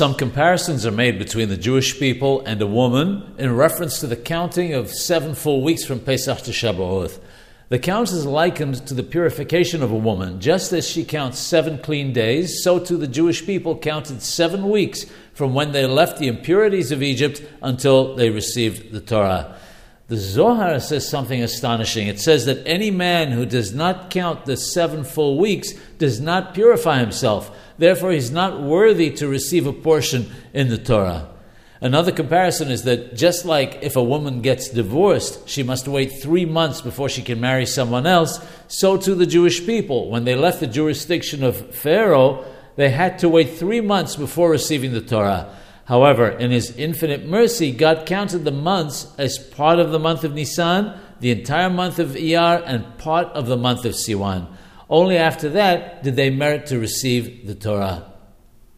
Some comparisons are made between the Jewish people and a woman in reference to the counting of seven full weeks from Pesach to Shavuot. The count is likened to the purification of a woman. Just as she counts seven clean days, so too the Jewish people counted seven weeks from when they left the impurities of Egypt until they received the Torah. The Zohar says something astonishing. It says that any man who does not count the seven full weeks does not purify himself. Therefore, he's not worthy to receive a portion in the Torah. Another comparison is that just like if a woman gets divorced, she must wait three months before she can marry someone else, so too the Jewish people. When they left the jurisdiction of Pharaoh, they had to wait three months before receiving the Torah. However, in His infinite mercy, God counted the months as part of the month of Nisan, the entire month of Iyar, and part of the month of Siwan. Only after that did they merit to receive the Torah.